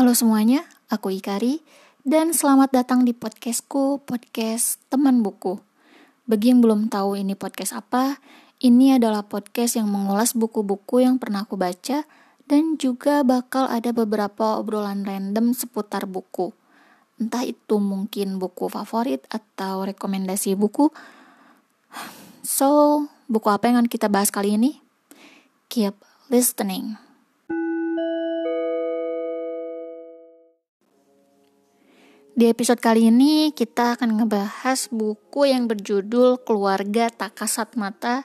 Halo semuanya, aku Ikari dan selamat datang di podcastku, podcast teman buku. Bagi yang belum tahu ini podcast apa, ini adalah podcast yang mengulas buku-buku yang pernah aku baca dan juga bakal ada beberapa obrolan random seputar buku. Entah itu mungkin buku favorit atau rekomendasi buku. So, buku apa yang akan kita bahas kali ini? Keep listening. Di episode kali ini kita akan ngebahas buku yang berjudul Keluarga Tak Kasat Mata.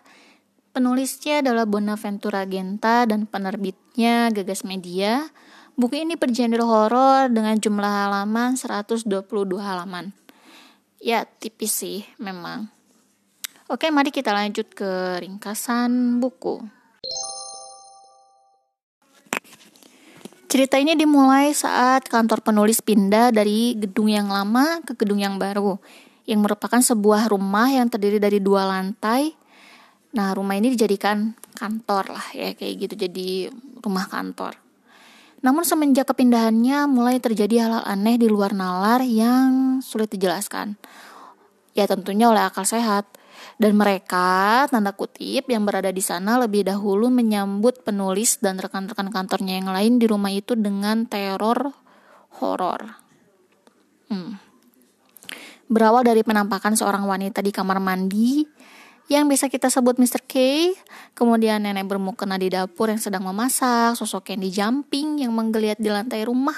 Penulisnya adalah Bonaventura Genta dan penerbitnya Gagas Media. Buku ini bergenre horor dengan jumlah halaman 122 halaman. Ya, tipis sih memang. Oke, mari kita lanjut ke ringkasan buku. Cerita ini dimulai saat kantor penulis pindah dari gedung yang lama ke gedung yang baru, yang merupakan sebuah rumah yang terdiri dari dua lantai. Nah, rumah ini dijadikan kantor lah ya, kayak gitu, jadi rumah kantor. Namun semenjak kepindahannya mulai terjadi hal-hal aneh di luar nalar yang sulit dijelaskan. Ya tentunya oleh akal sehat. Dan mereka, tanda kutip, yang berada di sana lebih dahulu menyambut penulis dan rekan-rekan kantornya yang lain di rumah itu dengan teror horor. Hmm. Berawal dari penampakan seorang wanita di kamar mandi yang bisa kita sebut Mr. K, kemudian nenek bermukena di dapur yang sedang memasak, sosok yang di jumping yang menggeliat di lantai rumah,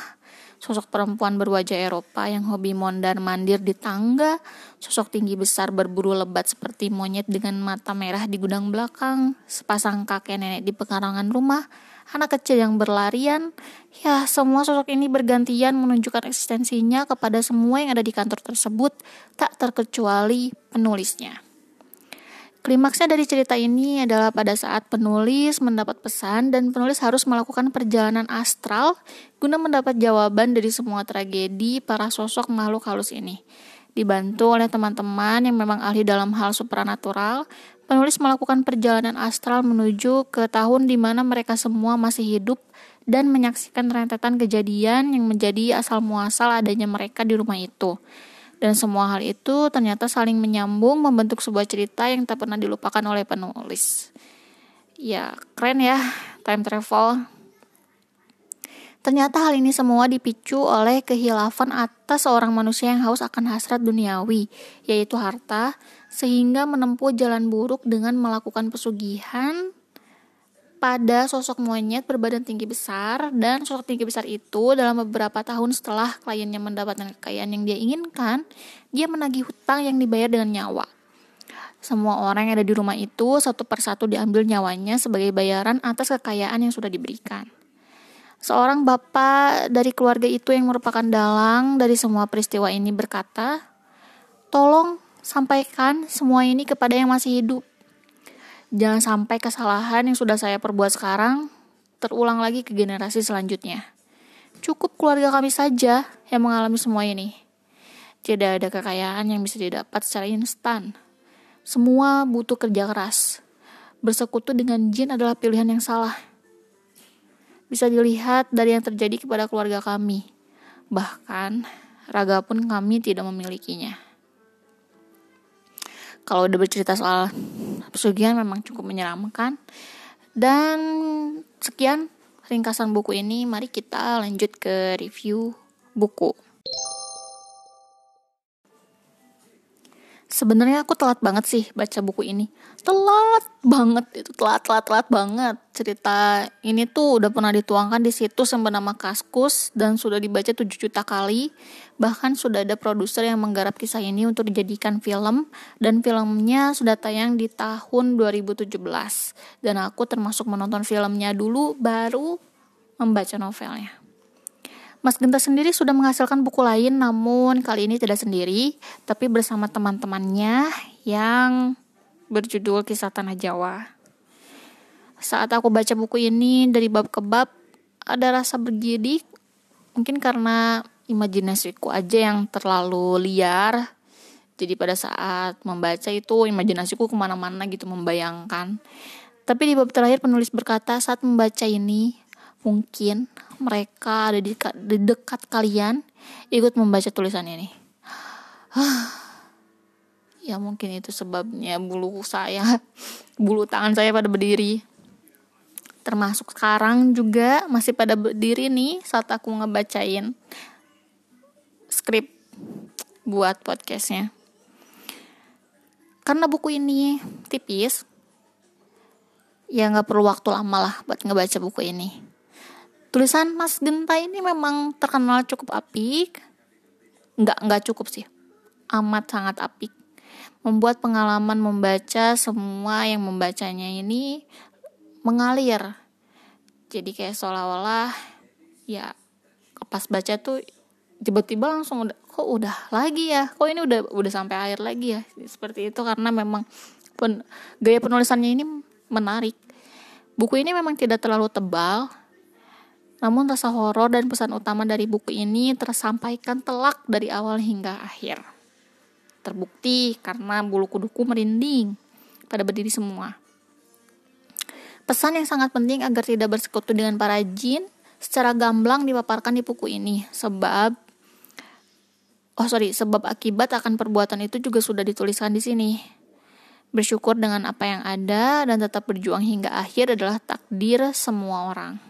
sosok perempuan berwajah Eropa yang hobi mondar mandir di tangga, sosok tinggi besar berburu lebat seperti monyet dengan mata merah di gudang belakang, sepasang kakek nenek di pekarangan rumah, anak kecil yang berlarian, ya semua sosok ini bergantian menunjukkan eksistensinya kepada semua yang ada di kantor tersebut, tak terkecuali penulisnya. Klimaksnya dari cerita ini adalah pada saat penulis mendapat pesan dan penulis harus melakukan perjalanan astral guna mendapat jawaban dari semua tragedi para sosok makhluk halus ini. Dibantu oleh teman-teman yang memang ahli dalam hal supranatural, penulis melakukan perjalanan astral menuju ke tahun di mana mereka semua masih hidup dan menyaksikan rentetan kejadian yang menjadi asal muasal adanya mereka di rumah itu. Dan semua hal itu ternyata saling menyambung membentuk sebuah cerita yang tak pernah dilupakan oleh penulis. Ya, keren ya, time travel. Ternyata hal ini semua dipicu oleh kehilafan atas seorang manusia yang haus akan hasrat duniawi, yaitu harta, sehingga menempuh jalan buruk dengan melakukan pesugihan pada sosok monyet berbadan tinggi besar dan sosok tinggi besar itu dalam beberapa tahun setelah kliennya mendapatkan kekayaan yang dia inginkan, dia menagih hutang yang dibayar dengan nyawa. Semua orang yang ada di rumah itu satu persatu diambil nyawanya sebagai bayaran atas kekayaan yang sudah diberikan. Seorang bapak dari keluarga itu yang merupakan dalang dari semua peristiwa ini berkata, "Tolong sampaikan semua ini kepada yang masih hidup." Jangan sampai kesalahan yang sudah saya perbuat sekarang terulang lagi ke generasi selanjutnya. Cukup keluarga kami saja yang mengalami semua ini. Tidak ada kekayaan yang bisa didapat secara instan. Semua butuh kerja keras. Bersekutu dengan jin adalah pilihan yang salah. Bisa dilihat dari yang terjadi kepada keluarga kami. Bahkan, raga pun kami tidak memilikinya kalau udah bercerita soal pesugihan memang cukup menyeramkan. Dan sekian ringkasan buku ini. Mari kita lanjut ke review buku sebenarnya aku telat banget sih baca buku ini. Telat banget itu telat telat telat banget. Cerita ini tuh udah pernah dituangkan di situs yang bernama Kaskus dan sudah dibaca 7 juta kali. Bahkan sudah ada produser yang menggarap kisah ini untuk dijadikan film. Dan filmnya sudah tayang di tahun 2017 dan aku termasuk menonton filmnya dulu baru membaca novelnya Mas Genta sendiri sudah menghasilkan buku lain namun kali ini tidak sendiri tapi bersama teman-temannya yang berjudul Kisah Tanah Jawa. Saat aku baca buku ini dari bab ke bab ada rasa bergidik mungkin karena imajinasiku aja yang terlalu liar jadi pada saat membaca itu imajinasiku ke mana-mana gitu membayangkan tapi di bab terakhir penulis berkata saat membaca ini mungkin mereka ada di, di dekat kalian ikut membaca tulisan ini. ya mungkin itu sebabnya bulu saya, bulu tangan saya pada berdiri. Termasuk sekarang juga masih pada berdiri nih saat aku ngebacain skrip buat podcastnya. Karena buku ini tipis, ya nggak perlu waktu lama lah buat ngebaca buku ini. Tulisan Mas Genta ini memang terkenal cukup apik, nggak nggak cukup sih, amat sangat apik. Membuat pengalaman membaca semua yang membacanya ini mengalir. Jadi kayak seolah-olah ya pas baca tuh tiba-tiba langsung udah kok udah lagi ya? Kok ini udah udah sampai akhir lagi ya? Seperti itu karena memang pen, gaya penulisannya ini menarik. Buku ini memang tidak terlalu tebal namun rasa horor dan pesan utama dari buku ini tersampaikan telak dari awal hingga akhir terbukti karena bulu kuduku merinding pada berdiri semua pesan yang sangat penting agar tidak bersekutu dengan para jin secara gamblang dipaparkan di buku ini sebab Oh sorry, sebab akibat akan perbuatan itu juga sudah dituliskan di sini. Bersyukur dengan apa yang ada dan tetap berjuang hingga akhir adalah takdir semua orang.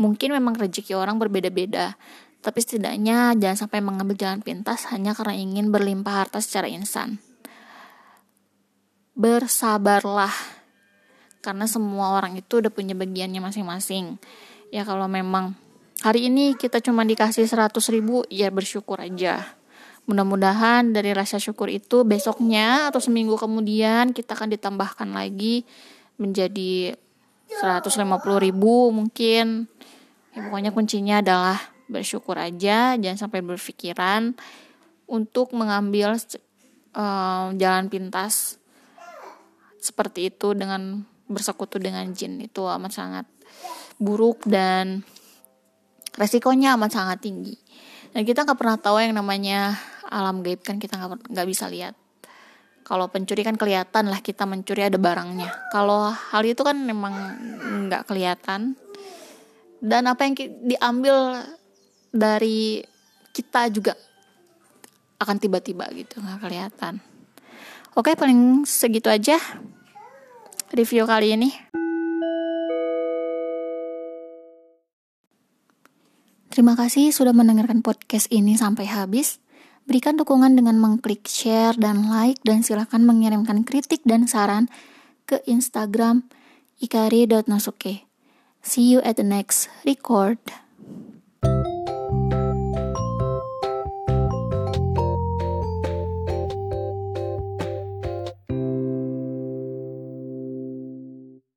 Mungkin memang rezeki orang berbeda-beda, tapi setidaknya jangan sampai mengambil jalan pintas hanya karena ingin berlimpah harta secara insan. Bersabarlah, karena semua orang itu udah punya bagiannya masing-masing. Ya kalau memang hari ini kita cuma dikasih 100 ribu ya bersyukur aja mudah-mudahan dari rasa syukur itu besoknya atau seminggu kemudian kita akan ditambahkan lagi menjadi 150 ribu mungkin. Ya pokoknya kuncinya adalah bersyukur aja jangan sampai berpikiran untuk mengambil uh, jalan pintas seperti itu dengan bersekutu dengan jin. Itu amat sangat buruk dan resikonya amat sangat tinggi. Dan kita nggak pernah tahu yang namanya alam gaib kan kita nggak bisa lihat kalau pencuri kan kelihatan lah kita mencuri ada barangnya. Kalau hal itu kan memang nggak kelihatan. Dan apa yang diambil dari kita juga akan tiba-tiba gitu nggak kelihatan. Oke paling segitu aja review kali ini. Terima kasih sudah mendengarkan podcast ini sampai habis. Berikan dukungan dengan mengklik share dan like dan silakan mengirimkan kritik dan saran ke Instagram ikari.nosuke. See you at the next record.